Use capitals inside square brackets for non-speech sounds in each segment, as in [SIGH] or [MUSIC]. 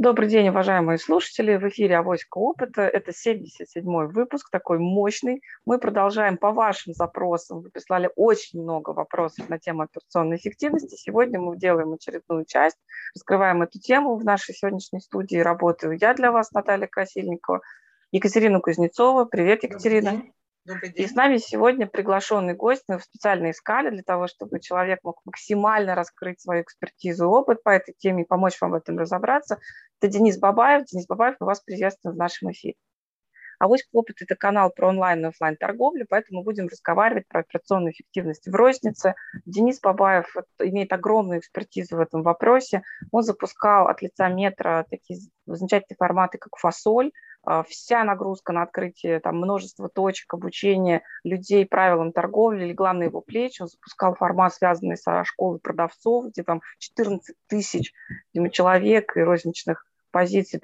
Добрый день, уважаемые слушатели. В эфире «Авоська опыта». Это 77-й выпуск, такой мощный. Мы продолжаем по вашим запросам. Вы прислали очень много вопросов на тему операционной эффективности. Сегодня мы делаем очередную часть, раскрываем эту тему. В нашей сегодняшней студии работаю я для вас, Наталья Красильникова, Екатерина Кузнецова. Привет, Екатерина. И с нами сегодня приглашенный гость. Мы специально искали для того, чтобы человек мог максимально раскрыть свою экспертизу и опыт по этой теме и помочь вам в этом разобраться. Это Денис Бабаев. Денис Бабаев, мы вас приветствуем в нашем эфире. А вот опыт – это канал про онлайн и офлайн торговлю, поэтому будем разговаривать про операционную эффективность в рознице. Денис Бабаев имеет огромную экспертизу в этом вопросе. Он запускал от лица метра такие замечательные форматы, как фасоль, вся нагрузка на открытие там, множества точек обучения людей правилам торговли легла на его плечи. Он запускал формат, связанный со школой продавцов, где там 14 тысяч человек и розничных позиций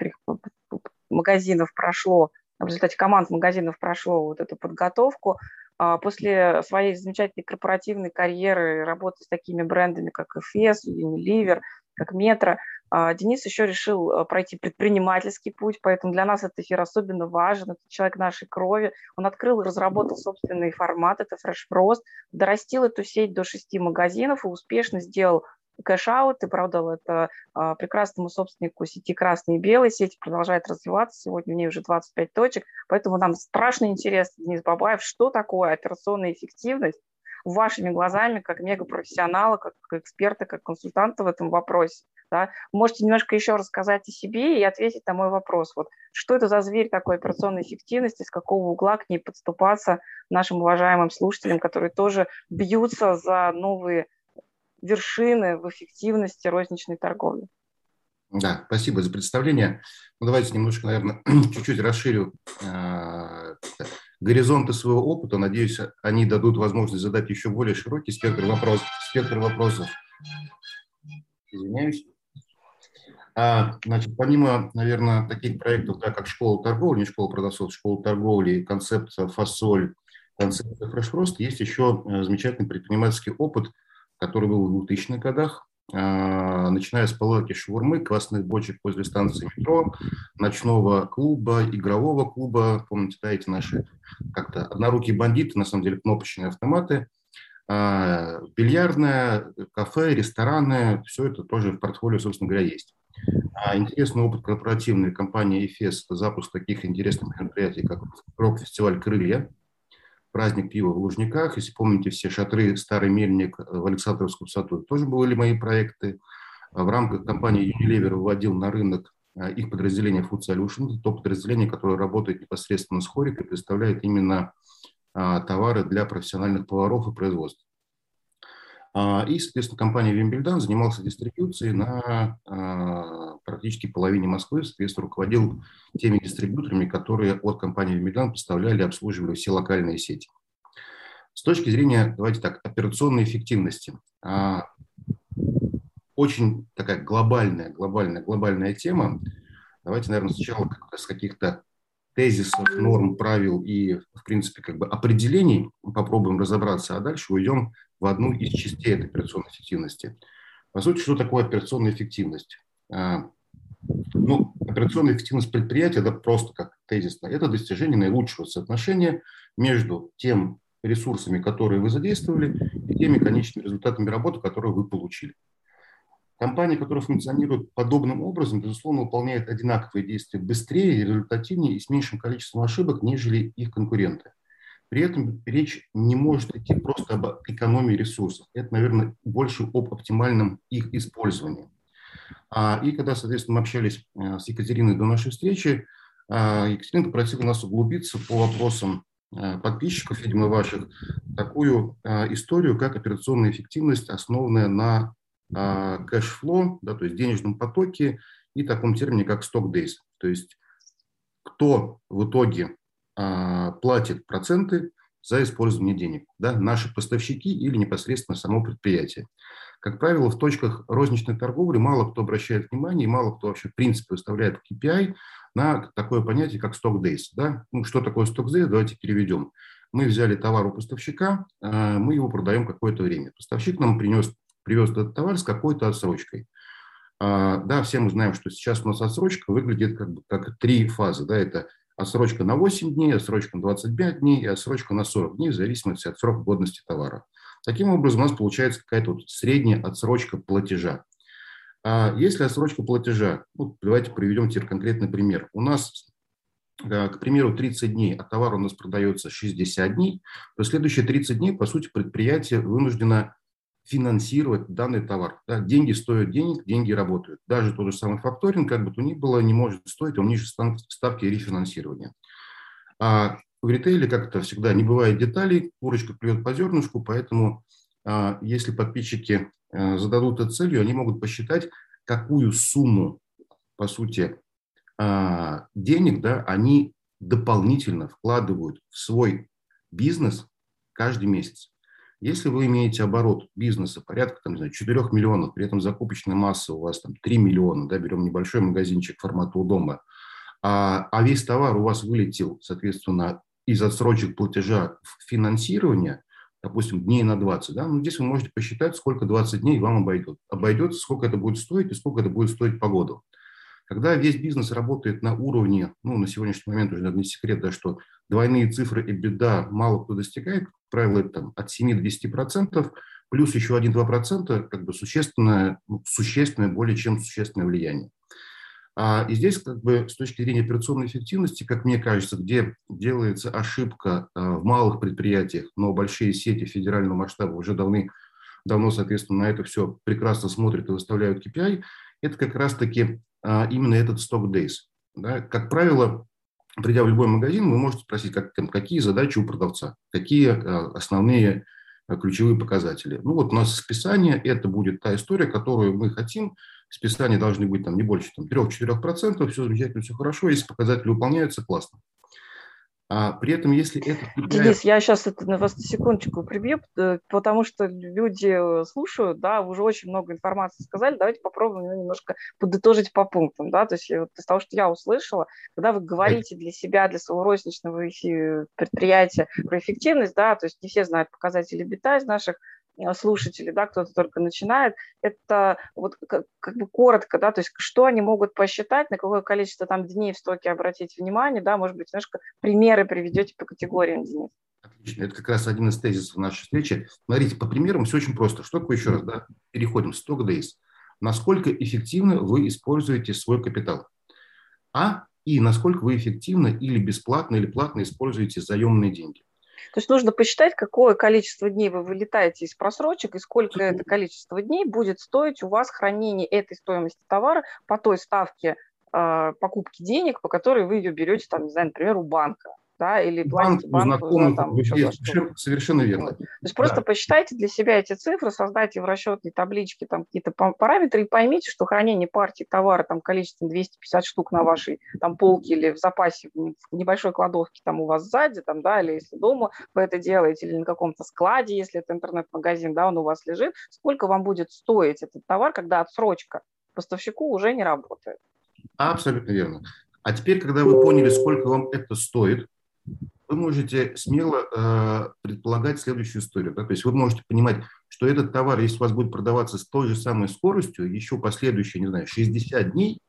магазинов прошло, в результате команд магазинов прошло вот эту подготовку. А, после своей замечательной корпоративной карьеры, работы с такими брендами, как FS, Unilever, как Метро, а, Денис еще решил э, пройти предпринимательский путь, поэтому для нас этот эфир особенно важен. Это человек нашей крови. Он открыл и разработал собственный формат, это Fresh Frost, дорастил эту сеть до шести магазинов и успешно сделал cash-out и продал это а, прекрасному собственнику сети «Красный и белый». Сеть продолжает развиваться, сегодня в ней уже 25 точек, поэтому нам страшно интересно, Денис Бабаев, что такое операционная эффективность вашими глазами, как мегапрофессионала, как эксперта, как консультанта в этом вопросе. Да? Можете немножко еще рассказать о себе и ответить на мой вопрос. Вот, что это за зверь такой операционной эффективности, с какого угла к ней подступаться нашим уважаемым слушателям, которые тоже бьются за новые вершины в эффективности розничной торговли? Да, спасибо за представление. Ну, давайте немножко, наверное, [CLEARS THROAT] чуть-чуть расширю э, горизонты своего опыта. Надеюсь, они дадут возможность задать еще более широкий спектр, вопрос, спектр вопросов. Извиняюсь. А, значит, помимо, наверное, таких проектов, да, как школа торговли, не школа продавцов, школа торговли, концепция фасоль, концепция фрешфрост, есть еще э, замечательный предпринимательский опыт, который был в 2000-х годах, а, начиная с палатки шаурмы, красных бочек возле станции метро, ночного клуба, игрового клуба, помните, да, эти наши как-то однорукие бандиты, на самом деле кнопочные автоматы, а, бильярдная, кафе, рестораны, все это тоже в портфолио, собственно говоря, есть. А интересный опыт корпоративной компании EFES – запуск таких интересных мероприятий, как рок-фестиваль «Крылья», праздник пива в Лужниках. Если помните, все шатры «Старый мельник» в Александровском саду тоже были мои проекты. В рамках компании Unilever выводил на рынок а, их подразделение Food Solutions, то подразделение, которое работает непосредственно с Хорик и представляет именно а, товары для профессиональных поваров и производств. А, и, соответственно, компания Вимбельдан занимался дистрибьюцией на а, практически половине Москвы, соответственно, руководил теми дистрибьюторами, которые от компании Вимбельдан поставляли обслуживали все локальные сети. С точки зрения, давайте так, операционной эффективности, а, очень такая глобальная, глобальная, глобальная тема. Давайте, наверное, сначала с каких-то тезисов, норм, правил и, в принципе, как бы определений попробуем разобраться, а дальше уйдем в одну из частей этой операционной эффективности. По сути, что такое операционная эффективность? А, ну, операционная эффективность предприятия – это просто как тезисно. Это достижение наилучшего соотношения между тем ресурсами, которые вы задействовали, и теми конечными результатами работы, которые вы получили. Компания, которая функционирует подобным образом, безусловно, выполняет одинаковые действия быстрее, результативнее и с меньшим количеством ошибок, нежели их конкуренты. При этом речь не может идти просто об экономии ресурсов. Это, наверное, больше об оптимальном их использовании. А, и когда, соответственно, мы общались э, с Екатериной до нашей встречи, а, Екатерина попросила нас углубиться по вопросам э, подписчиков, видимо, ваших, такую э, историю, как операционная эффективность, основанная на cash flow, да, то есть денежном потоке и таком термине, как stock days. То есть кто в итоге а, платит проценты за использование денег. Да, наши поставщики или непосредственно само предприятие. Как правило, в точках розничной торговли мало кто обращает внимание мало кто вообще в принципе выставляет KPI на такое понятие, как stock days. Да? Ну, что такое stock days, давайте переведем. Мы взяли товар у поставщика, а, мы его продаем какое-то время. Поставщик нам принес, привез этот товар с какой-то отсрочкой. А, да, все мы знаем, что сейчас у нас отсрочка выглядит как, бы, как три фазы. Да, это отсрочка на 8 дней, отсрочка на 25 дней и отсрочка на 40 дней в зависимости от срока годности товара. Таким образом, у нас получается какая-то вот средняя отсрочка платежа. А если отсрочка платежа, ну, давайте приведем теперь конкретный пример. У нас, э, к примеру, 30 дней, а товар у нас продается 60 дней, то следующие 30 дней, по сути, предприятие вынуждено финансировать данный товар. Да, деньги стоят денег, деньги работают. Даже тот же самый факторинг, как бы то ни было, не может стоить, он ниже ставки рефинансирования. А в ритейле, как это всегда, не бывает деталей, курочка клюет по зернышку, поэтому а, если подписчики а, зададут эту целью, они могут посчитать, какую сумму, по сути, а, денег да, они дополнительно вкладывают в свой бизнес каждый месяц. Если вы имеете оборот бизнеса порядка там, не знаю, 4 миллионов, при этом закупочная масса у вас там 3 миллиона, да, берем небольшой магазинчик формата у дома, а, а весь товар у вас вылетел, соответственно, из отсрочек платежа в финансирование, допустим, дней на 20, да, ну, здесь вы можете посчитать, сколько 20 дней вам обойдет. Обойдется, сколько это будет стоить и сколько это будет стоить по году. Когда весь бизнес работает на уровне, ну, на сегодняшний момент уже не секрет, да, что двойные цифры и беда мало кто достигает, как правило, это там, от 7 до 10 процентов, плюс еще 1-2 процента, как бы существенное, ну, существенное, более чем существенное влияние. А, и здесь как бы с точки зрения операционной эффективности, как мне кажется, где делается ошибка а, в малых предприятиях, но большие сети федерального масштаба уже давны, давно, соответственно, на это все прекрасно смотрят и выставляют KPI, это как раз-таки а, именно этот stock days. Да? Как правило, придя в любой магазин, вы можете спросить, как, какие задачи у продавца, какие основные ключевые показатели. Ну вот у нас списание, это будет та история, которую мы хотим, списания должны быть там не больше там, 3-4%, все замечательно, все хорошо, если показатели выполняются, классно. А при этом, если это... Денис, я сейчас это на вас секундочку прибью, э, потому что люди э, слушают, да, уже очень много информации сказали, давайте попробуем немножко подытожить по пунктам, да, то есть вот из того, что я услышала, когда вы говорите для себя, для своего розничного предприятия про эффективность, да, то есть не все знают показатели бита из наших Э, слушатели, да, кто-то только начинает, это вот как, как бы коротко, да, то есть что они могут посчитать, на какое количество там дней в стоке обратить внимание, да, может быть, немножко примеры приведете по категориям, Денис. Отлично, это как раз один из тезисов нашей встречи. Смотрите, по примерам все очень просто. Что такое еще раз, да, переходим, stock days. Насколько эффективно вы используете свой капитал? А и насколько вы эффективно или бесплатно, или платно используете заемные деньги. То есть нужно посчитать, какое количество дней вы вылетаете из просрочек и сколько это количество дней будет стоить у вас хранение этой стоимости товара по той ставке э, покупки денег, по которой вы ее берете, там, не знаю, например, у банка да, или платите банку, банку за, там, совершенно, совершенно верно. То есть да. просто посчитайте для себя эти цифры, создайте в расчетной табличке там какие-то параметры и поймите, что хранение партии товара там количеством 250 штук на вашей там полке или в запасе в небольшой кладовке там у вас сзади, там, да, или если дома вы это делаете, или на каком-то складе, если это интернет-магазин, да, он у вас лежит, сколько вам будет стоить этот товар, когда отсрочка поставщику уже не работает. Абсолютно верно. А теперь, когда вы поняли, сколько вам это стоит, вы можете смело э, предполагать следующую историю. Да? То есть вы можете понимать, что этот товар, если у вас будет продаваться с той же самой скоростью, еще последующие, не знаю, 60 дней,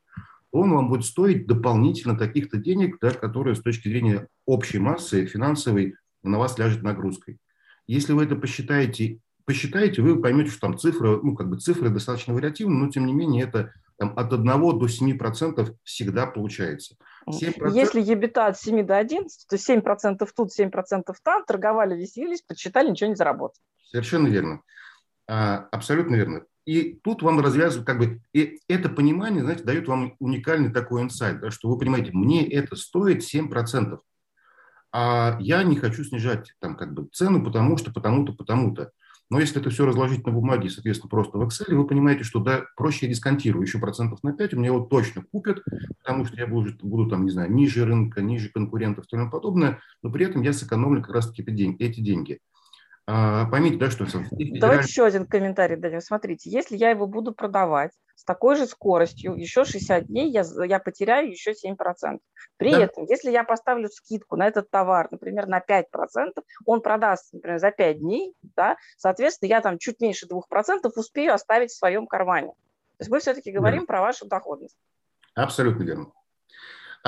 он вам будет стоить дополнительно таких-то денег, да, которые с точки зрения общей массы финансовой на вас ляжет нагрузкой. Если вы это посчитаете, посчитаете, вы поймете, что там цифры, ну, как бы цифры достаточно вариативны, но тем не менее это там, от 1 до 7 процентов всегда получается. 7%... Если ебета от 7 до 11, то 7 процентов тут, 7 процентов там, торговали, веселились, подсчитали, ничего не заработали. Совершенно верно. А, абсолютно верно. И тут вам развязывают, как бы, и это понимание, знаете, дает вам уникальный такой инсайт, да, что вы понимаете, мне это стоит 7%, а я не хочу снижать там как бы цену, потому что, потому-то, потому-то. Но если это все разложить на бумаге, соответственно, просто в Excel, вы понимаете, что да, проще я дисконтирую еще процентов на 5, у меня его точно купят, потому что я буду, буду там, не знаю, ниже рынка, ниже конкурентов и тому подобное, но при этом я сэкономлю как раз-таки эти деньги. А, поймите, да, что... Давайте федераль... еще один комментарий дадим. Смотрите, если я его буду продавать с такой же скоростью, еще 60 дней я, я потеряю еще 7%. При да. этом, если я поставлю скидку на этот товар, например, на 5%, он продастся, например, за 5 дней, да, соответственно, я там чуть меньше 2% успею оставить в своем кармане. То есть мы все-таки говорим верно. про вашу доходность. Абсолютно верно.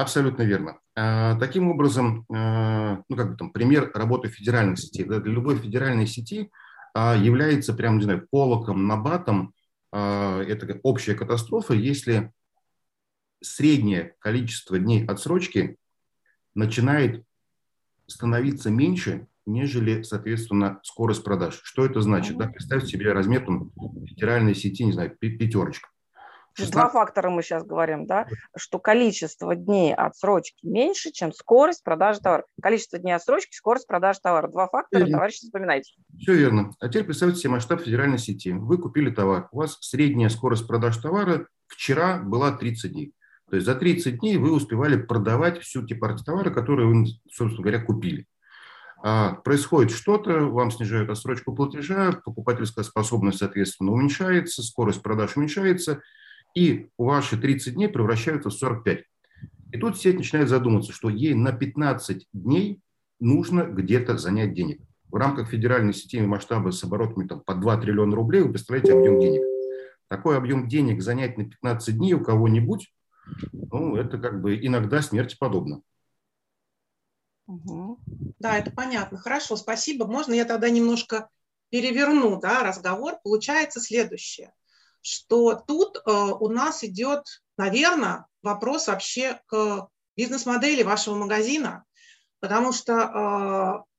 Абсолютно верно. А, таким образом, а, ну как бы там пример работы федеральных сетей. Да, для любой федеральной сети а, является прям, не знаю, колоком, набатом, а, это общая катастрофа, если среднее количество дней отсрочки начинает становиться меньше, нежели, соответственно, скорость продаж. Что это значит? Да? Представьте себе размер там, федеральной сети, не знаю, пятерочка. 16... Два фактора мы сейчас говорим, да, что количество дней отсрочки меньше, чем скорость продажи товара. Количество дней отсрочки, скорость продажи товара. Два фактора, верно. товарищи, вспоминайте. Все верно. А теперь представьте себе масштаб федеральной сети. Вы купили товар, у вас средняя скорость продаж товара вчера была 30 дней. То есть за 30 дней вы успевали продавать всю те партии товара, которые вы, собственно говоря, купили. А происходит что-то, вам снижают отсрочку платежа, покупательская способность, соответственно, уменьшается, скорость продаж уменьшается, и ваши 30 дней превращаются в 45. И тут сеть начинает задуматься, что ей на 15 дней нужно где-то занять денег. В рамках федеральной сети масштаба с оборотами там, по 2 триллиона рублей вы представляете объем денег. Такой объем денег занять на 15 дней у кого-нибудь, ну, это как бы иногда смерти подобно. Угу. Да, это понятно. Хорошо, спасибо. Можно я тогда немножко переверну да, разговор? Получается следующее что тут э, у нас идет, наверное, вопрос вообще к бизнес-модели вашего магазина, потому что э,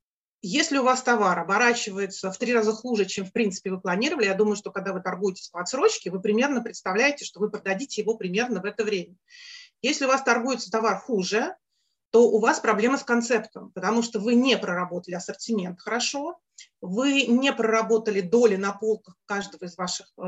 если у вас товар оборачивается в три раза хуже, чем в принципе вы планировали, я думаю, что когда вы торгуете по отсрочке, вы примерно представляете, что вы продадите его примерно в это время. Если у вас торгуется товар хуже, то у вас проблема с концептом, потому что вы не проработали ассортимент хорошо, вы не проработали доли на полках каждого из ваших э,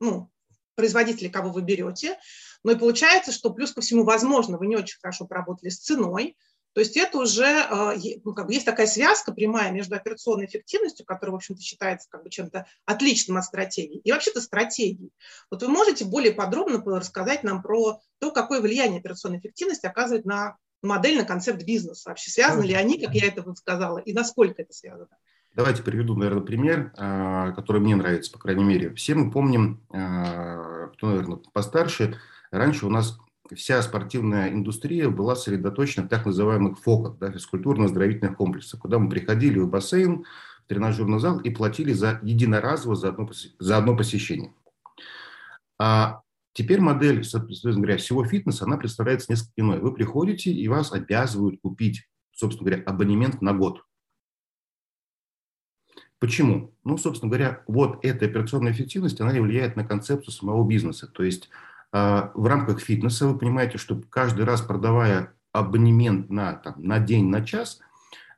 ну, производителей, кого вы берете. Но и получается, что плюс ко всему, возможно, вы не очень хорошо поработали с ценой, то есть это уже э, ну, как бы есть такая связка прямая между операционной эффективностью, которая, в общем-то, считается как бы чем-то отличным от стратегии, и вообще-то стратегией. Вот вы можете более подробно рассказать нам про то, какое влияние операционной эффективности оказывает на модель, на концепт бизнеса. Вообще связаны ли они, как я это сказала, и насколько это связано? Давайте приведу, наверное, пример, а, который мне нравится, по крайней мере. Все мы помним, а, кто, наверное, постарше, раньше у нас вся спортивная индустрия была сосредоточена в так называемых ФОКах, да, физкультурно-оздоровительных комплексах, куда мы приходили в бассейн, в тренажерный зал и платили за единоразово за одно, за одно посещение. А теперь модель, соответственно говоря, всего фитнеса, она представляется несколько иной. Вы приходите, и вас обязывают купить, собственно говоря, абонемент на год. Почему? Ну, собственно говоря, вот эта операционная эффективность, она влияет на концепцию самого бизнеса. То есть э, в рамках фитнеса вы понимаете, что каждый раз продавая абонемент на, там, на день, на час,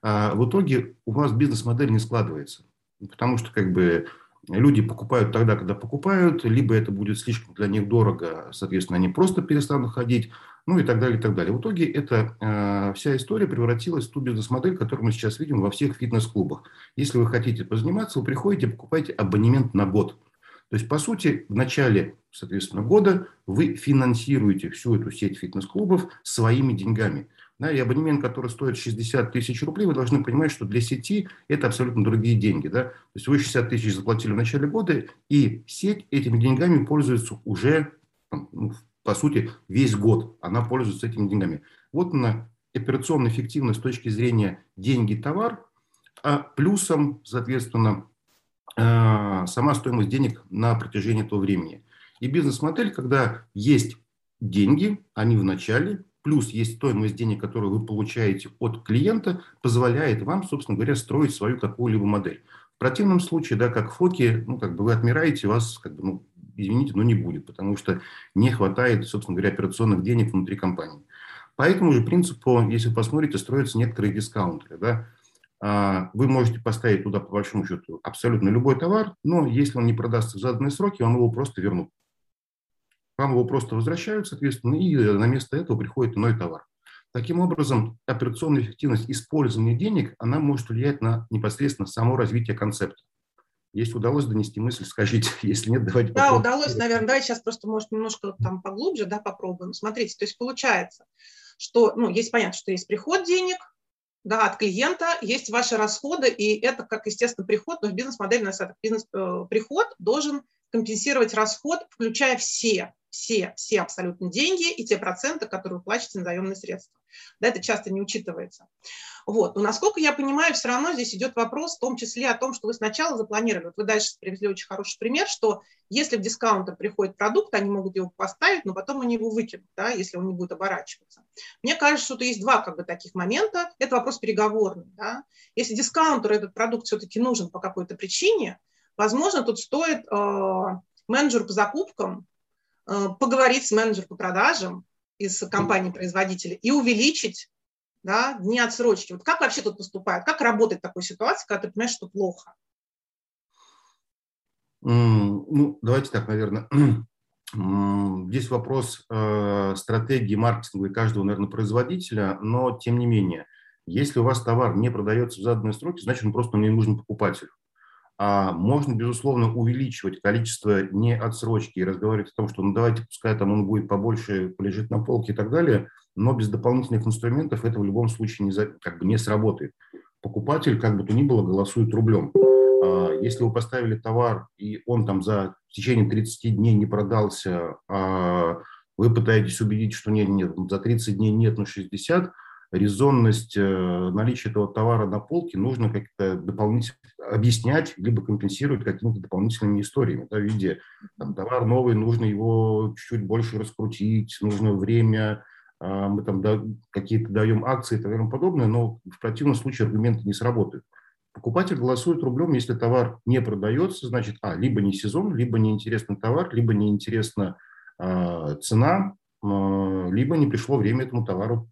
э, в итоге у вас бизнес-модель не складывается. Потому что как бы люди покупают тогда, когда покупают, либо это будет слишком для них дорого, соответственно, они просто перестанут ходить, ну и так далее, и так далее. В итоге эта э, вся история превратилась в ту бизнес-модель, которую мы сейчас видим во всех фитнес-клубах. Если вы хотите позаниматься, вы приходите, покупаете абонемент на год. То есть, по сути, в начале, соответственно, года вы финансируете всю эту сеть фитнес-клубов своими деньгами. Да, и абонемент, который стоит 60 тысяч рублей, вы должны понимать, что для сети это абсолютно другие деньги. Да? То есть вы 60 тысяч заплатили в начале года, и сеть этими деньгами пользуется уже ну, по сути, весь год она пользуется этими деньгами. Вот она, операционная эффективность с точки зрения деньги-товар, а плюсом, соответственно, а, сама стоимость денег на протяжении этого времени. И бизнес-модель, когда есть деньги, они в начале, плюс есть стоимость денег, которую вы получаете от клиента, позволяет вам, собственно говоря, строить свою какую-либо модель. В противном случае, да, как в фоке, ну, как бы вы отмираете, вас как бы, ну, извините, но не будет, потому что не хватает, собственно говоря, операционных денег внутри компании. По этому же принципу, если посмотрите, строятся некоторые дискаунтеры. Да? А, вы можете поставить туда, по большому счету, абсолютно любой товар, но если он не продастся в заданные сроки, вам его просто вернут. Вам его просто возвращают, соответственно, и на место этого приходит иной товар. Таким образом, операционная эффективность использования денег, она может влиять на непосредственно само развитие концепта. Если удалось донести мысль, скажите. [LAUGHS] Если нет, давайте Да, попробуем. удалось, наверное. Давайте сейчас просто, может, немножко там поглубже да, попробуем. Смотрите, то есть получается, что, ну, есть понятно, что есть приход денег, да, от клиента, есть ваши расходы, и это как, естественно, приход, но в бизнес-модели на бизнес-приход э, должен компенсировать расход, включая все, все, все абсолютно деньги и те проценты, которые вы платите на заемные средства. Да, это часто не учитывается. Вот. Но насколько я понимаю, все равно здесь идет вопрос в том числе о том, что вы сначала запланировали. Вот вы дальше привезли очень хороший пример, что если в дискаунтер приходит продукт, они могут его поставить, но потом они его выкинут, да, если он не будет оборачиваться. Мне кажется, что есть два как бы, таких момента. Это вопрос переговорный. Да. Если дискаунтеру этот продукт все-таки нужен по какой-то причине, возможно, тут стоит э, менеджеру по закупкам поговорить с менеджером по продажам, из компании-производителя и увеличить да, дни отсрочки. Вот как вообще тут поступают? Как работает такая ситуация, когда ты понимаешь, что плохо? Ну, давайте так, наверное. [CLEARS THROAT] Здесь вопрос э, стратегии маркетинга каждого, наверное, производителя, но тем не менее, если у вас товар не продается в заданные сроки, значит, он просто не нужен покупателю. А можно, безусловно, увеличивать количество не отсрочки и разговаривать о том, что ну давайте, пускай там он будет побольше, полежит на полке и так далее, но без дополнительных инструментов это в любом случае не, за, как бы не сработает. Покупатель, как бы то ни было, голосует рублем. А если вы поставили товар, и он там за в течение 30 дней не продался, а вы пытаетесь убедить, что нет, нет, за 30 дней нет, но 60, резонность э, наличия этого товара на полке нужно как-то дополнительно объяснять, либо компенсировать какими-то дополнительными историями. Да, в виде там, товар новый, нужно его чуть-чуть больше раскрутить, нужно время, а, мы там да, какие-то даем акции и тому подобное, но в противном случае аргументы не сработают. Покупатель голосует рублем, если товар не продается, значит, а, либо не сезон, либо неинтересный товар, либо неинтересна э, цена, э, либо не пришло время этому товару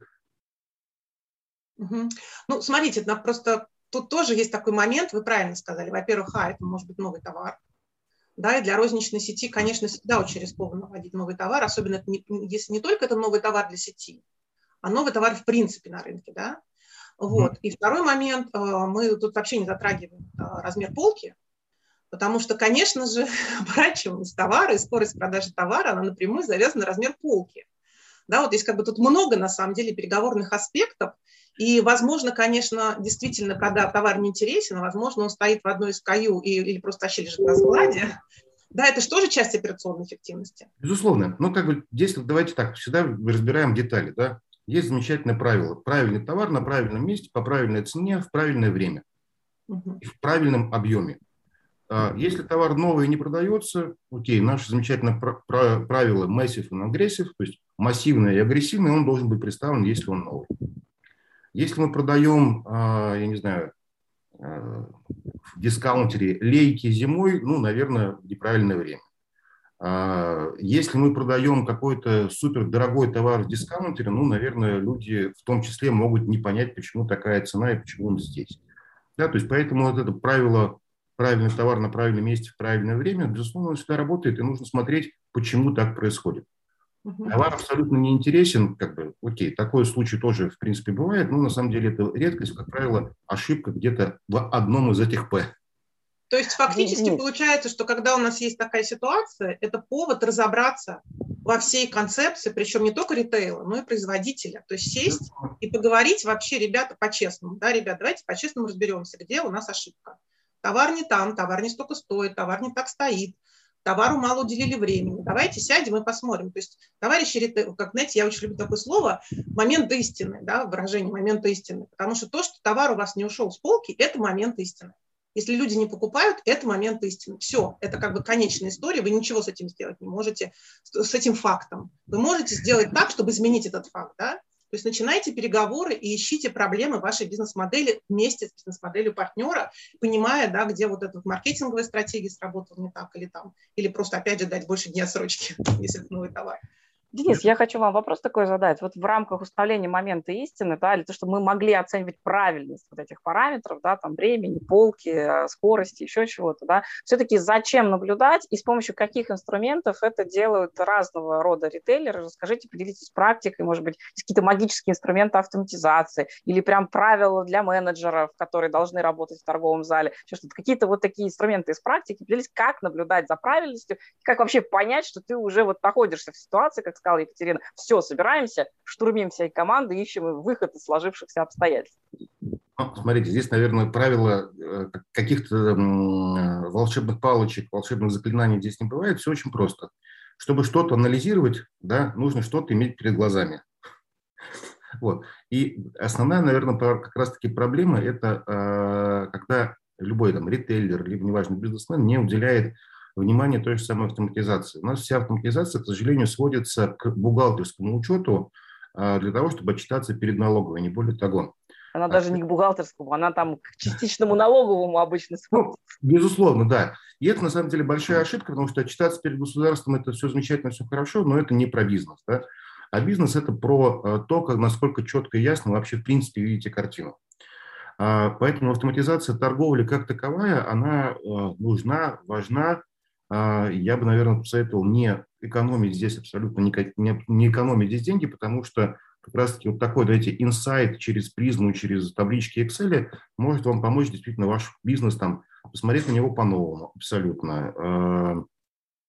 Угу. Ну, смотрите, просто тут тоже есть такой момент, вы правильно сказали. Во-первых, а, это может быть новый товар. Да, и для розничной сети, конечно, всегда очень рискованно вводить новый товар, особенно если не только это новый товар для сети, а новый товар в принципе на рынке, да. Вот. И второй момент, э, мы тут вообще не затрагиваем э, размер полки, потому что, конечно же, [LAUGHS] оборачиваемость товара и скорость продажи товара, она напрямую завязана на размер полки. Да, вот есть как бы тут много, на самом деле, переговорных аспектов, и, возможно, конечно, действительно, когда товар не интересен, возможно, он стоит в одной из каю и, или просто вообще лежит на складе, да, это же тоже часть операционной эффективности. Безусловно. Ну, как бы здесь давайте так, всегда разбираем детали, да. Есть замечательное правило. Правильный товар на правильном месте, по правильной цене, в правильное время. Угу. в правильном объеме. А, если товар новый не продается, окей, наше замечательное правило massive and aggressive, то есть массивный и агрессивный, он должен быть представлен, если он новый. Если мы продаем, а, я не знаю, а, в дискаунтере лейки зимой, ну, наверное, в неправильное время. А, если мы продаем какой-то супер дорогой товар в дискаунтере, ну, наверное, люди в том числе могут не понять, почему такая цена и почему он здесь. Да, то есть поэтому вот это правило правильный товар на правильном месте в правильное время, безусловно, всегда работает, и нужно смотреть, почему так происходит. Товар абсолютно не интересен, как бы, окей, такой случай тоже, в принципе, бывает, но на самом деле это редкость, как правило, ошибка где-то в одном из этих П. То есть фактически нет. получается, что когда у нас есть такая ситуация, это повод разобраться во всей концепции, причем не только ритейла, но и производителя. То есть сесть и поговорить вообще, ребята, по-честному. Да, ребят, давайте по-честному разберемся, где у нас ошибка. Товар не там, товар не столько стоит, товар не так стоит, товару мало уделили времени. Давайте сядем и посмотрим. То есть, товарищи, как знаете, я очень люблю такое слово, момент истины, да, выражение момента истины. Потому что то, что товар у вас не ушел с полки, это момент истины. Если люди не покупают, это момент истины. Все, это как бы конечная история, вы ничего с этим сделать не можете, с этим фактом. Вы можете сделать так, чтобы изменить этот факт, да? То есть начинайте переговоры и ищите проблемы вашей бизнес-модели вместе с бизнес-моделью партнера, понимая, да, где вот эта маркетинговая стратегия сработала не так или там, или просто, опять же, дать больше дня срочки, [LAUGHS] если это новый товар. Денис, я хочу вам вопрос такой задать. Вот в рамках установления момента истины, да, или то, что мы могли оценивать правильность вот этих параметров, да, там времени, полки, э, скорости, еще чего-то, да, все-таки зачем наблюдать и с помощью каких инструментов это делают разного рода ритейлеры? Расскажите, поделитесь практикой, может быть, какие-то магические инструменты автоматизации или прям правила для менеджеров, которые должны работать в торговом зале, что-то, какие-то вот такие инструменты из практики, поделитесь, как наблюдать за правильностью, как вообще понять, что ты уже вот находишься в ситуации, как сказала Екатерина, все, собираемся, штурмим всей команды, ищем выход из сложившихся обстоятельств. Ну, смотрите, здесь, наверное, правила э, каких-то волшебных палочек, волшебных заклинаний здесь не бывает. Все очень просто. Чтобы что-то анализировать, да, нужно что-то иметь перед глазами. Вот. И основная, наверное, как раз-таки проблема – это э, когда любой там ритейлер, либо, неважно, бизнесмен не уделяет внимания той же самой автоматизации. У нас вся автоматизация, к сожалению, сводится к бухгалтерскому учету э, для того, чтобы отчитаться перед налоговой, не более того. Она даже не к бухгалтерскому, она там к частичному налоговому обычно смотрится. Ну, безусловно, да. И это на самом деле большая ошибка, потому что отчитаться перед государством это все замечательно, все хорошо, но это не про бизнес. Да? А бизнес это про э, то, как, насколько четко и ясно вы вообще в принципе видите картину. А, поэтому автоматизация торговли как таковая, она э, нужна, важна. А, я бы, наверное, посоветовал не экономить здесь абсолютно, не экономить здесь деньги, потому что как раз-таки вот такой, давайте, инсайт через призму, через таблички Excel может вам помочь действительно ваш бизнес там посмотреть на него по-новому абсолютно. Э,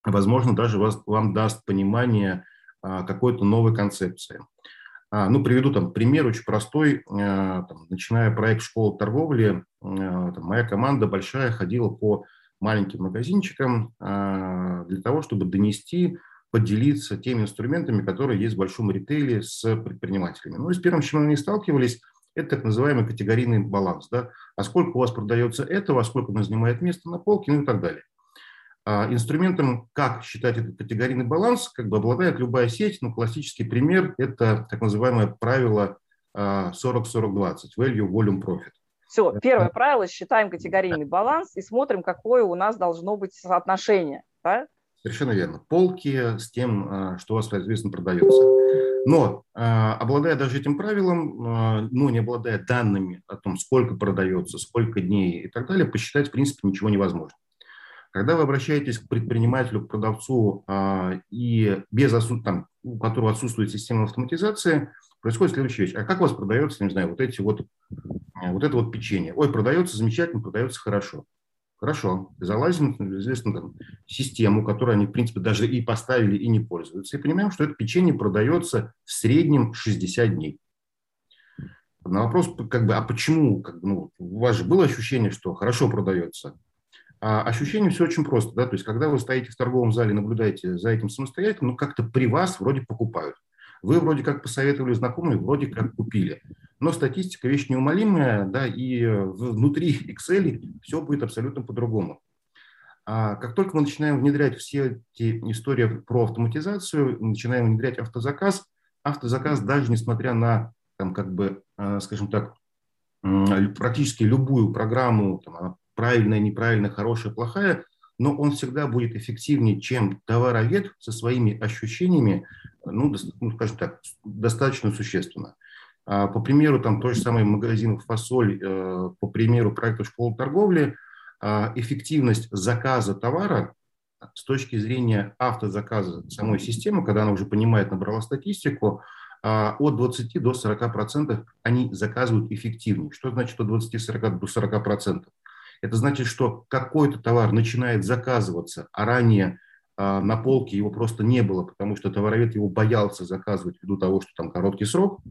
возможно, даже вас, вам даст понимание а, какой-то новой концепции. А, ну, приведу там пример очень простой. Там, начиная проект школы торговли, там, моя команда большая ходила по маленьким магазинчикам для того, чтобы донести поделиться теми инструментами, которые есть в большом ритейле с предпринимателями. Ну и с первым, с чем они сталкивались, это так называемый категорийный баланс. Да? А сколько у вас продается этого, а сколько он занимает место на полке, ну и так далее. А инструментом, как считать этот категорийный баланс, как бы обладает любая сеть. Ну, классический пример – это так называемое правило 40-40-20, value, volume, profit. Все, первое правило – считаем категорийный баланс и смотрим, какое у нас должно быть соотношение. Да? Совершенно верно. Полки с тем, а, что у вас, соответственно, продается. Но, а, обладая даже этим правилом, а, но не обладая данными о том, сколько продается, сколько дней и так далее, посчитать, в принципе, ничего невозможно. Когда вы обращаетесь к предпринимателю, к продавцу, и без там, у которого отсутствует система автоматизации, происходит следующая вещь. А как у вас продается, не знаю, вот эти вот, вот это вот печенье? Ой, продается замечательно, продается хорошо. Хорошо, залазим в известную там, систему, которую они, в принципе, даже и поставили, и не пользуются, и понимаем, что это печенье продается в среднем 60 дней. На вопрос, как бы, а почему? Как, ну, у вас же было ощущение, что хорошо продается. А ощущение все очень просто. Да? То есть, когда вы стоите в торговом зале, наблюдаете за этим самостоятельно, ну, как-то при вас вроде покупают. Вы вроде как посоветовали знакомые, вроде как купили. Но статистика вещь неумолимая, да, и внутри Excel все будет абсолютно по-другому. А как только мы начинаем внедрять все эти истории про автоматизацию, начинаем внедрять автозаказ, автозаказ даже несмотря на, там, как бы, а, скажем так, практически любую программу, там, правильная, неправильная, хорошая, плохая, но он всегда будет эффективнее, чем товаровед со своими ощущениями, ну, ну скажем так, достаточно существенно. А, по примеру, там той же самой магазин «Фасоль», э, по примеру проекта «Школа торговли», а, эффективность заказа товара с точки зрения автозаказа самой системы, когда она уже понимает, набрала статистику, а, от 20 до 40 процентов они заказывают эффективнее. Что значит от 20 до 40 процентов? Это значит, что какой-то товар начинает заказываться, а ранее на полке его просто не было, потому что товаровед его боялся заказывать ввиду того, что там короткий срок –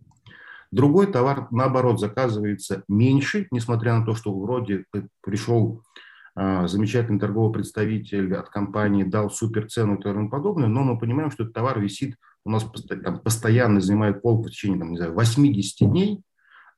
Другой товар, наоборот, заказывается меньше, несмотря на то, что вроде пришел а, замечательный торговый представитель от компании, дал супер цену и тому подобное, но мы понимаем, что этот товар висит у нас постоянно, занимает пол в течение там, не знаю, 80 дней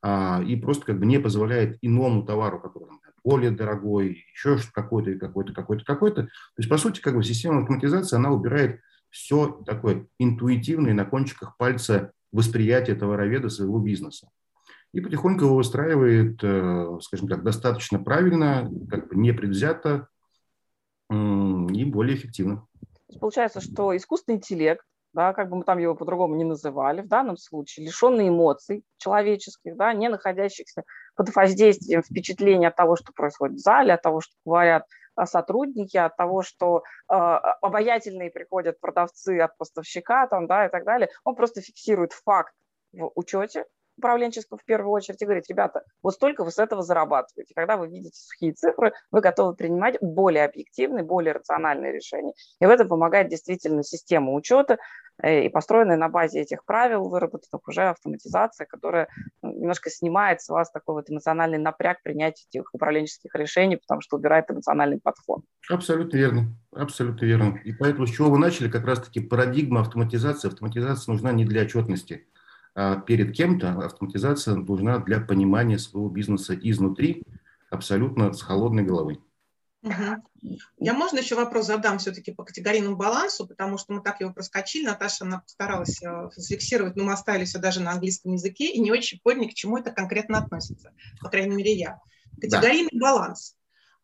а, и просто как бы не позволяет иному товару, который более дорогой, еще какой-то, какой-то, какой-то, какой-то. То есть, по сути, как бы система автоматизации, она убирает все такое интуитивное на кончиках пальца восприятие товароведа своего бизнеса. И потихоньку его выстраивает, э, скажем так, достаточно правильно, как бы непредвзято и более эффективно. Получается, что искусственный интеллект, да, как бы мы там его по-другому не называли, в данном случае лишенный эмоций человеческих, да, не находящихся под воздействием впечатления от того, что происходит в зале, от того, что говорят сотрудники, от того, что э, обаятельные приходят продавцы от поставщика там, да, и так далее. Он просто фиксирует факт в учете, управленческого в первую очередь и говорить, ребята, вот столько вы с этого зарабатываете. Когда вы видите сухие цифры, вы готовы принимать более объективные, более рациональные решения. И в этом помогает действительно система учета э, и построенная на базе этих правил, выработанных уже автоматизация, которая ну, немножко снимает с вас такой вот эмоциональный напряг принятия этих управленческих решений, потому что убирает эмоциональный подход. Абсолютно верно. Абсолютно верно. И поэтому с чего вы начали, как раз-таки парадигма автоматизации. Автоматизация нужна не для отчетности. А перед кем-то автоматизация нужна для понимания своего бизнеса изнутри, абсолютно с холодной головой. Угу. Я можно еще вопрос задам все-таки по категорийному балансу, потому что мы так его проскочили. Наташа она постаралась э, зафиксировать, но мы оставили все даже на английском языке и не очень поняли, к чему это конкретно относится. По крайней мере, я. Категорийный да. баланс.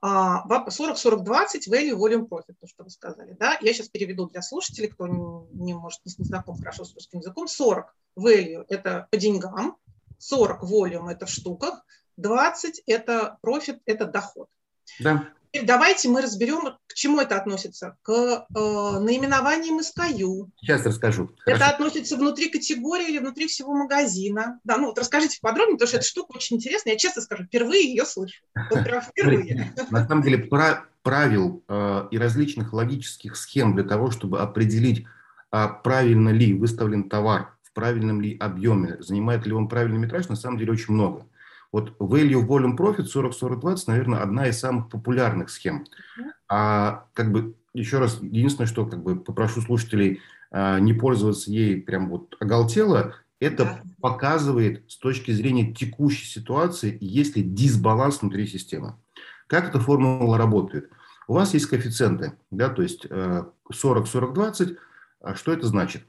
40-40-20 value, volume, profit, то, что вы сказали. Да? Я сейчас переведу для слушателей, кто не, не может, не знаком хорошо с русским языком. 40 value – это по деньгам, 40 volume – это в штуках, 20 – это profit, это доход. Да. Давайте мы разберем, к чему это относится. К э, наименованиям SKU. Сейчас расскажу. Это Хорошо. относится внутри категории или внутри всего магазина. Да, ну вот расскажите подробнее, потому что эта штука очень интересная. Я честно скажу, впервые ее слышу. Вот прям [LAUGHS] впервые. На самом деле правил э, и различных логических схем для того, чтобы определить, а правильно ли выставлен товар, в правильном ли объеме, занимает ли он правильный метраж, на самом деле очень много. Вот value volume profit 40-40-20, наверное, одна из самых популярных схем. А как бы еще раз, единственное, что как бы попрошу слушателей а, не пользоваться ей прям вот оголтело, это показывает с точки зрения текущей ситуации, есть ли дисбаланс внутри системы. Как эта формула работает? У вас есть коэффициенты, да, то есть 40-40-20. А что это значит?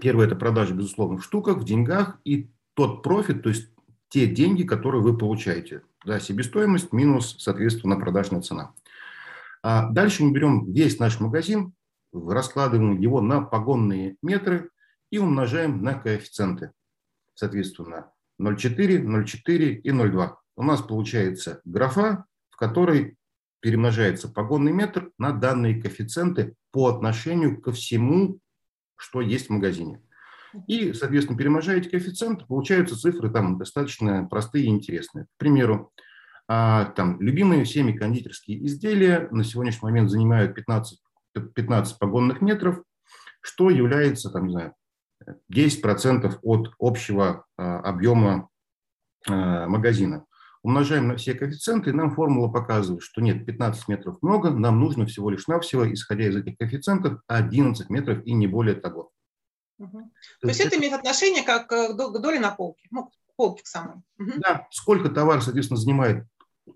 Первое – это продажи, безусловно, в штуках, в деньгах, и тот профит, то есть те деньги, которые вы получаете. Да, себестоимость минус, соответственно, продажная цена. А дальше мы берем весь наш магазин, раскладываем его на погонные метры и умножаем на коэффициенты. Соответственно, 0,4, 0,4 и 0,2. У нас получается графа, в которой перемножается погонный метр на данные коэффициенты по отношению ко всему, что есть в магазине. И, соответственно, перемножаете коэффициент, получаются цифры там достаточно простые и интересные. К примеру, а, там, любимые всеми кондитерские изделия на сегодняшний момент занимают 15, 15 погонных метров, что является, там, не знаю, 10% от общего а, объема а, магазина. Умножаем на все коэффициенты, и нам формула показывает, что нет, 15 метров много, нам нужно всего лишь навсего, исходя из этих коэффициентов, 11 метров и не более того. Угу. То, есть это имеет отношение как к доле на полке, ну, полке к самой. Угу. Да, сколько товар, соответственно, занимает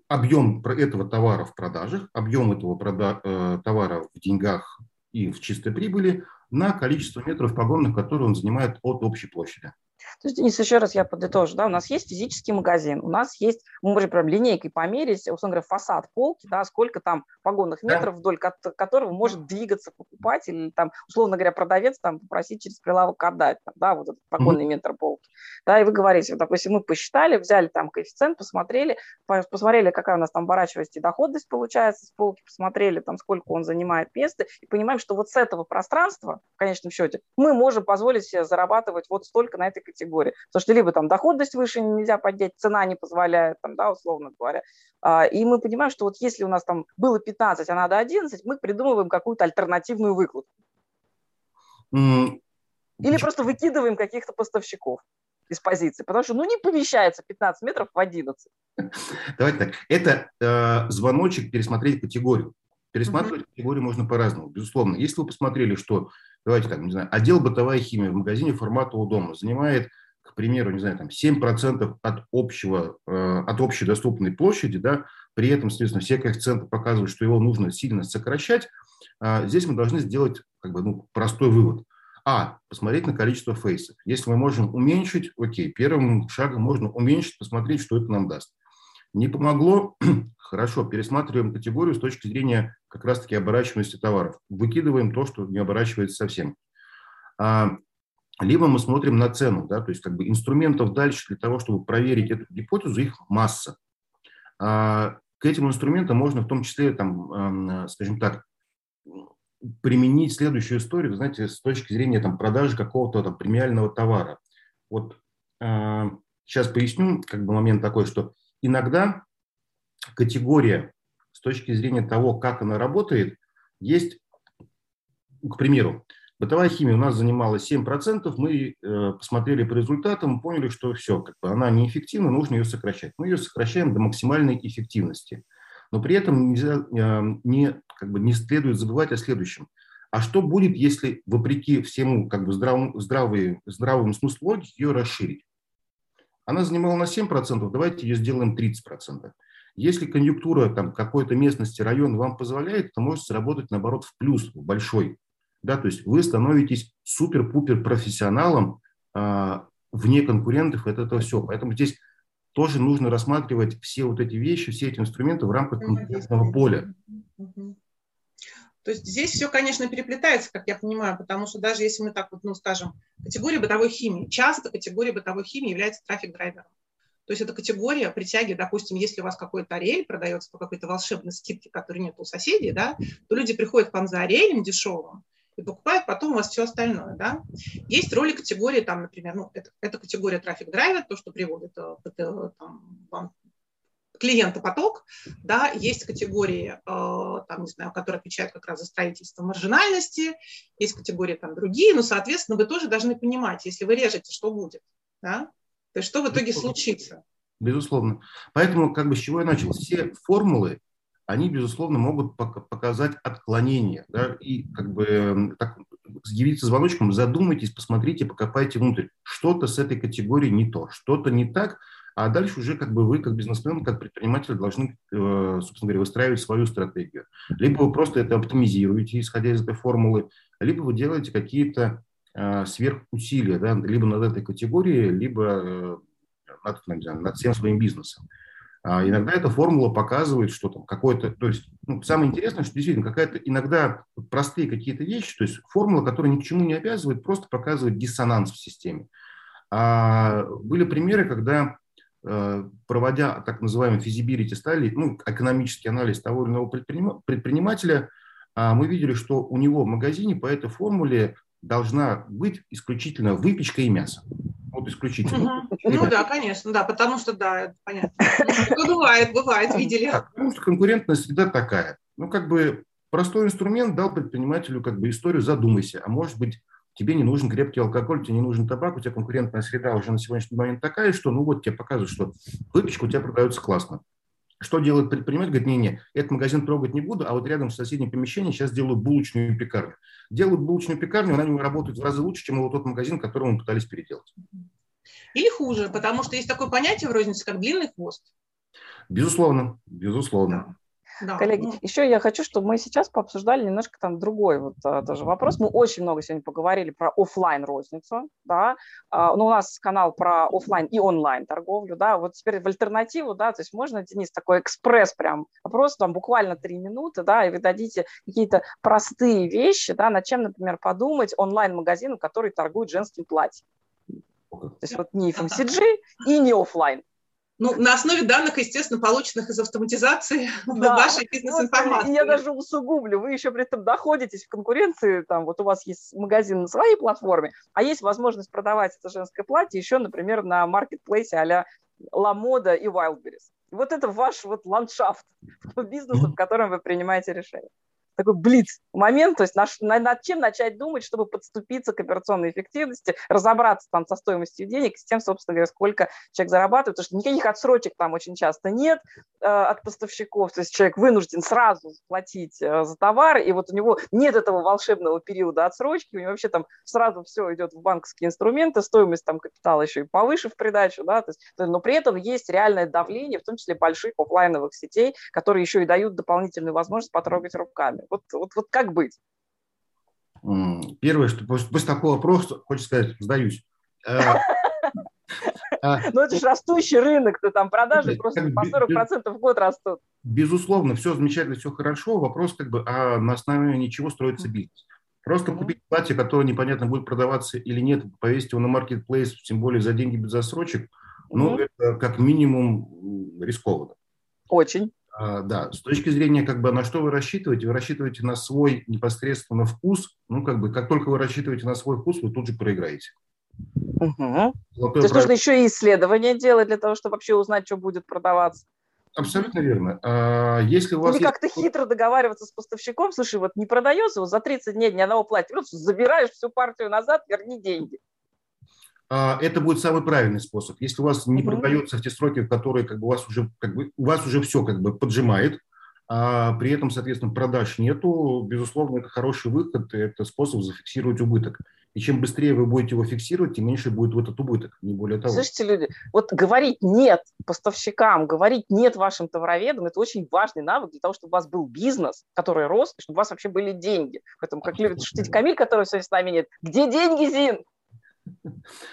объем этого товара в продажах, объем этого прода- э, товара в деньгах и в чистой прибыли на количество метров погонных, которые он занимает от общей площади. То есть, Денис, еще раз я подытожу, да, у нас есть физический магазин, у нас есть, мы можем прям линейкой померить, условно говоря, фасад полки, да, сколько там погонных метров, вдоль которого может двигаться покупатель, или там, условно говоря, продавец там попросить через прилавок отдать, там, да, вот этот погонный метр полки. Да, и вы говорите, вот, допустим, мы посчитали, взяли там коэффициент, посмотрели, посмотрели, какая у нас там оборачиваемость и доходность получается с полки, посмотрели там, сколько он занимает места, и понимаем, что вот с этого пространства, в конечном счете, мы можем позволить себе зарабатывать вот столько на этой категории. Потому что либо там доходность выше нельзя поднять, цена не позволяет, там, да, условно говоря. А, и мы понимаем, что вот если у нас там было 15, а надо 11, мы придумываем какую-то альтернативную выкладку. Mm. Или просто выкидываем каких-то поставщиков из позиции, потому что ну не помещается 15 метров в 11. Давайте так. Это э, звоночек пересмотреть категорию. Пересматривать uh-huh. категорию можно по-разному, безусловно. Если вы посмотрели, что давайте так, не знаю, отдел бытовая химия в магазине формата у дома занимает, к примеру, не знаю, там 7% от, общего, э, от общей доступной площади, да, при этом, соответственно, все коэффициенты показывают, что его нужно сильно сокращать, э, здесь мы должны сделать как бы, ну, простой вывод. А, посмотреть на количество фейсов. Если мы можем уменьшить, окей, первым шагом можно уменьшить, посмотреть, что это нам даст. Не помогло, [CLEARS THROAT] хорошо, пересматриваем категорию с точки зрения как раз-таки оборачиваемости товаров. Выкидываем то, что не оборачивается совсем. А, либо мы смотрим на цену, да, то есть как бы инструментов дальше для того, чтобы проверить эту гипотезу, их масса. А, к этим инструментам можно в том числе, там, скажем так, применить следующую историю, знаете, с точки зрения там, продажи какого-то там, премиального товара. Вот сейчас поясню, как бы момент такой, что иногда категория с точки зрения того, как она работает, есть, к примеру, бытовая химия у нас занимала 7%, мы э, посмотрели по результатам, поняли, что все, как бы она неэффективна, нужно ее сокращать. Мы ее сокращаем до максимальной эффективности. Но при этом нельзя, э, не, как бы не следует забывать о следующем. А что будет, если, вопреки всему как бы здравому, здравый, здравому смыслу логики, ее расширить? Она занимала на 7%, давайте ее сделаем 30%. Если конъюнктура там, какой-то местности, район вам позволяет, то может сработать, наоборот, в плюс, в большой. Да, то есть вы становитесь супер-пупер профессионалом а, вне конкурентов от этого все. Поэтому здесь тоже нужно рассматривать все вот эти вещи, все эти инструменты в рамках конкурентного поля. То есть здесь все, конечно, переплетается, как я понимаю, потому что даже если мы так вот, ну, скажем, категория бытовой химии, часто категория бытовой химии является трафик-драйвером. То есть эта категория притягивает, допустим, если у вас какой-то арель продается по какой-то волшебной скидке, которой нет у соседей, да, то люди приходят к вам за арелем дешевым и покупают потом у вас все остальное. Да. Есть роли категории, там, например, ну, это, это категория трафик-драйвер, то, что приводит э, там, вам клиентопоток, да, есть категории, э, там, не знаю, которые отвечают как раз за строительство маржинальности, есть категории там другие, но, соответственно, вы тоже должны понимать, если вы режете, что будет, да, то есть что в итоге Безусловно. случится. Безусловно. Поэтому, как бы, с чего я начал? Все формулы, они, безусловно, могут показать отклонение, да, и как бы так, явиться звоночком, задумайтесь, посмотрите, покопайте внутрь. Что-то с этой категорией не то, что-то не так, а дальше уже как бы вы, как бизнесмен, как предприниматель, должны, э, собственно говоря, выстраивать свою стратегию. Либо вы просто это оптимизируете, исходя из этой формулы, либо вы делаете какие-то э, сверхусилия, да, либо над этой категорией, либо э, над, над всем своим бизнесом. А иногда эта формула показывает, что там какое-то, то есть ну, самое интересное, что действительно какая-то иногда простые какие-то вещи, то есть формула, которая ни к чему не обязывает, просто показывает диссонанс в системе. А были примеры, когда проводя так называемый feasibility study, ну, экономический анализ того или иного предпринимателя, а, мы видели, что у него в магазине по этой формуле должна быть исключительно выпечка и мясо. Вот исключительно. Угу. Ну да, конечно, да, потому что, да, понятно. Ну, бывает, бывает, видели. потому что конкурентная среда такая. Ну, как бы простой инструмент дал предпринимателю как бы историю, задумайся, а может быть, тебе не нужен крепкий алкоголь, тебе не нужен табак, у тебя конкурентная среда уже на сегодняшний момент такая, что ну вот тебе показывают, что выпечка у тебя продается классно. Что делает предприниматель? Говорит, не-не, этот магазин трогать не буду, а вот рядом с соседним помещением сейчас делают булочную пекарню. Делают булочную пекарню, она работает в разы лучше, чем вот тот магазин, который мы пытались переделать. Или хуже, потому что есть такое понятие в рознице, как длинный хвост. Безусловно, безусловно. Да. Коллеги, ну... еще я хочу, чтобы мы сейчас пообсуждали немножко там другой вот а, тоже вопрос. Мы очень много сегодня поговорили про офлайн розницу, да, а, но у нас канал про офлайн и онлайн торговлю, да, вот теперь в альтернативу, да, то есть можно, Денис, такой экспресс прям, вопрос там буквально три минуты, да, и вы дадите какие-то простые вещи, да, над чем, например, подумать онлайн-магазину, который торгует женским платьем. То есть вот не [LAUGHS] FMCG и не офлайн. Ну, на основе данных, естественно, полученных из автоматизации [LAUGHS] да. вашей бизнес-информации. Вот, я даже усугублю, вы еще при этом находитесь в конкуренции, там, вот у вас есть магазин на своей платформе, а есть возможность продавать это женское платье еще, например, на маркетплейсе а-ля La Moda и Wildberries. Вот это ваш вот ландшафт [LAUGHS] бизнеса, в котором вы принимаете решение такой блиц момент, то есть наш, над чем начать думать, чтобы подступиться к операционной эффективности, разобраться там со стоимостью денег, с тем, собственно говоря, сколько человек зарабатывает, потому что никаких отсрочек там очень часто нет э, от поставщиков, то есть человек вынужден сразу платить э, за товар, и вот у него нет этого волшебного периода отсрочки, у него вообще там сразу все идет в банковские инструменты, стоимость там капитала еще и повыше в придачу, да, то есть, но при этом есть реальное давление, в том числе больших офлайновых сетей, которые еще и дают дополнительную возможность потрогать руками. Вот, вот, вот как быть? Первое, что после, после такого вопроса, хочется сказать, сдаюсь. Э, а, [LAUGHS] ну, это же растущий рынок, то там продажи просто по 40% в год растут. Безусловно, все замечательно, все хорошо. Вопрос, как бы, а на основе чего строится бизнес? Просто купить платье, которое непонятно будет продаваться или нет, повесить его на маркетплейс, тем более за деньги без засрочек, ну, это как минимум рискованно. Очень. А, да, с точки зрения, как бы, на что вы рассчитываете, вы рассчитываете на свой непосредственно вкус, ну, как бы, как только вы рассчитываете на свой вкус, вы тут же проиграете. Угу. То есть нужно еще и исследования делать для того, чтобы вообще узнать, что будет продаваться. Абсолютно верно. А если у вас Или как-то хитро договариваться с поставщиком, слушай, вот не продается, вот за 30 дней ни одного платья, просто забираешь всю партию назад, верни деньги. А, это будет самый правильный способ. Если у вас не продается в те сроки, в которые как бы, у вас уже как бы у вас уже все как бы поджимает, а при этом, соответственно, продаж нету, безусловно, это хороший выход, это способ зафиксировать убыток. И чем быстрее вы будете его фиксировать, тем меньше будет вот этот убыток, не более того. Слышите, люди, вот говорить «нет» поставщикам, говорить «нет» вашим товароведам – это очень важный навык для того, чтобы у вас был бизнес, который рос, и чтобы у вас вообще были деньги. Поэтому, как любит шутить Камиль, который сегодня с нами нет, где деньги, Зин?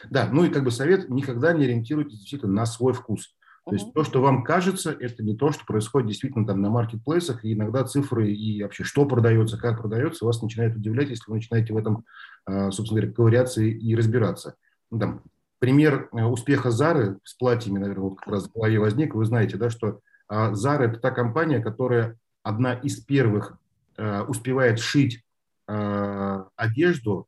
Да, ну и как бы совет, никогда не ориентируйтесь действительно на свой вкус. То есть то, что вам кажется, это не то, что происходит действительно там на маркетплейсах, и иногда цифры и вообще что продается, как продается, вас начинает удивлять, если вы начинаете в этом, а, собственно говоря, ковыряться и разбираться. Ну, там, пример э, успеха Зары с платьями, наверное, вот как раз в голове возник, вы знаете, да, что Зара – это та компания, которая одна из первых э, успевает шить э, одежду,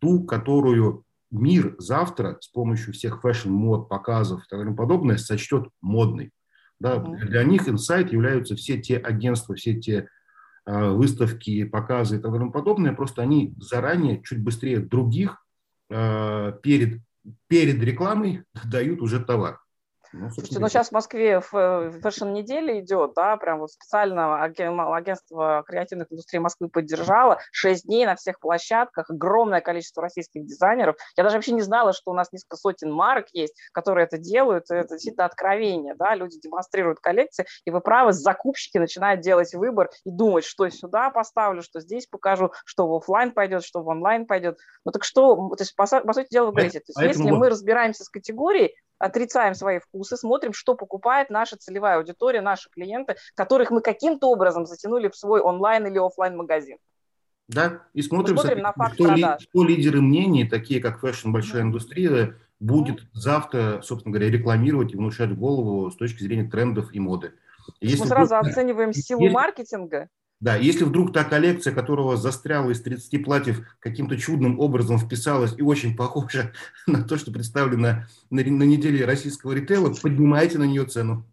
ту, которую мир завтра с помощью всех fashion-мод, показов и тому подобное сочтет модной. Да, mm-hmm. Для них инсайт являются все те агентства, все те э, выставки, показы и тому подобное. Просто они заранее, чуть быстрее других, э, перед, перед рекламой [LAUGHS] дают уже товар. Ну, Слушайте, ну сейчас в Москве фэшн-неделя идет, да, прям вот специально агентство креативных индустрий Москвы поддержало, шесть дней на всех площадках, огромное количество российских дизайнеров. Я даже вообще не знала, что у нас несколько сотен марок есть, которые это делают, это действительно откровение, да, люди демонстрируют коллекции, и вы правы, закупщики начинают делать выбор и думать, что сюда поставлю, что здесь покажу, что в офлайн пойдет, что в онлайн пойдет. Ну так что, то есть, по, по сути дела, вы говорите, то есть, если мы разбираемся с категорией, отрицаем свои вкусы, смотрим, что покупает наша целевая аудитория, наши клиенты, которых мы каким-то образом затянули в свой онлайн или офлайн магазин. Да, и смотрим, смотрим на факт что, продаж. Ли, что лидеры мнений, такие как fashion, большая индустрия, будет завтра, собственно говоря, рекламировать и внушать голову с точки зрения трендов и моды. Если мы сразу вдруг, оцениваем силу маркетинга да, если вдруг та коллекция, которая застряла из 30 платьев, каким-то чудным образом вписалась и очень похожа [LAUGHS] на то, что представлено на, на неделе российского ритейла, поднимайте на нее цену.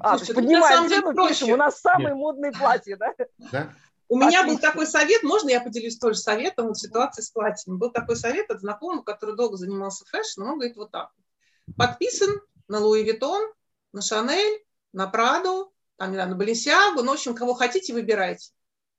А, то есть поднимаем цену, пишем, у нас самые Нет. модные платья, да? Да. У меня был такой совет, можно я поделюсь тоже советом вот ситуации с платьями? Был такой совет от знакомого, который долго занимался fashion ом, он говорит вот так. Подписан на Луи Виттон, на Шанель, на Праду, там, не знаю, на Баленсиагу, ну, в общем, кого хотите, выбирайте.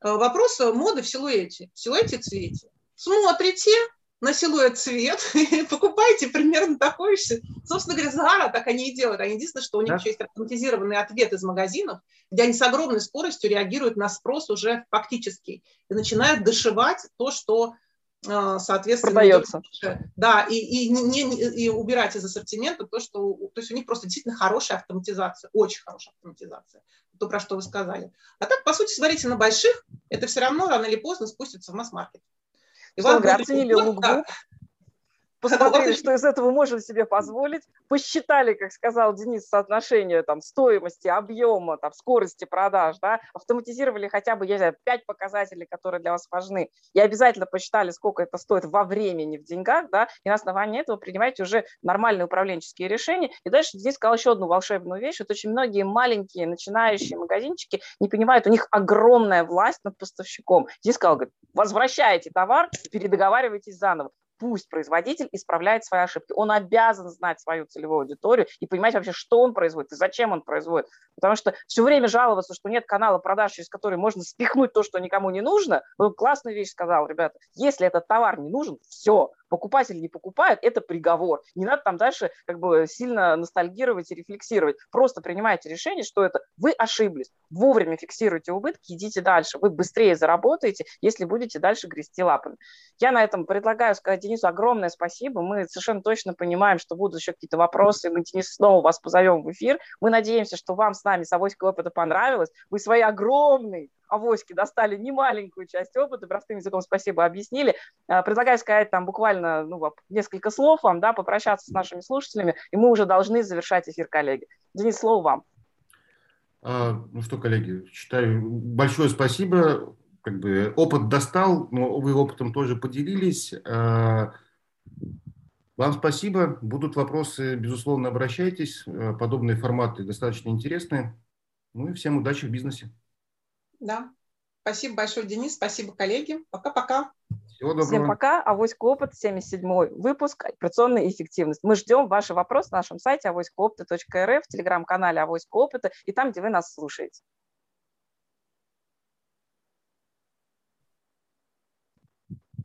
Э, вопрос моды в силуэте, в силуэте цвете. Смотрите на силуэт цвет, [LAUGHS] покупайте примерно такой же. Собственно говоря, Зара так они и делают. Они единственное, что у них да? еще есть автоматизированный ответ из магазинов, где они с огромной скоростью реагируют на спрос уже фактически и начинают дошивать то, что соответственно, продается. Да, и, и, не, и убирать из ассортимента то, что... То есть у них просто действительно хорошая автоматизация, очень хорошая автоматизация, то, про что вы сказали. А так, по сути, смотрите, на больших, это все равно рано или поздно спустится в масс-маркет. И вам оценили лукбук, посмотрели, что из этого можно себе позволить, посчитали, как сказал Денис, соотношение там, стоимости, объема, там, скорости продаж, да, автоматизировали хотя бы, я знаю, 5 показателей, которые для вас важны, и обязательно посчитали, сколько это стоит во времени, в деньгах, да, и на основании этого принимаете уже нормальные управленческие решения. И дальше Денис сказал еще одну волшебную вещь, это очень многие маленькие начинающие магазинчики не понимают, у них огромная власть над поставщиком. Денис сказал, говорит, возвращайте товар, передоговаривайтесь заново пусть производитель исправляет свои ошибки. Он обязан знать свою целевую аудиторию и понимать вообще, что он производит и зачем он производит. Потому что все время жаловаться, что нет канала продаж, через который можно спихнуть то, что никому не нужно, вы классную вещь сказал, ребята. Если этот товар не нужен, все, покупатель не покупает, это приговор. Не надо там дальше как бы сильно ностальгировать и рефлексировать. Просто принимайте решение, что это вы ошиблись. Вовремя фиксируйте убытки, идите дальше. Вы быстрее заработаете, если будете дальше грести лапами. Я на этом предлагаю сказать Денису огромное спасибо. Мы совершенно точно понимаем, что будут еще какие-то вопросы. Мы, Денис, снова вас позовем в эфир. Мы надеемся, что вам с нами с Авоськой опыта понравилось. Вы свои огромные авоськи достали немаленькую часть опыта, простым языком спасибо объяснили. А, предлагаю сказать там буквально ну, несколько слов вам, да, попрощаться с нашими слушателями, и мы уже должны завершать эфир, коллеги. Денис, слово вам. А, ну что, коллеги, считаю, большое спасибо. Как бы опыт достал, но вы опытом тоже поделились. А, Вам спасибо. Будут вопросы, безусловно, обращайтесь. Э, подобные форматы достаточно интересные. Ну и всем удачи в бизнесе. Да. Спасибо большое, Денис. Спасибо, коллеги. Пока-пока. Всего доброго. Всем пока. Авоська опыт, 77-й выпуск «Операционная эффективность». Мы ждем ваши вопросы на нашем сайте авоськаопыта.рф, в телеграм-канале Авоська опыта и там, где вы нас слушаете.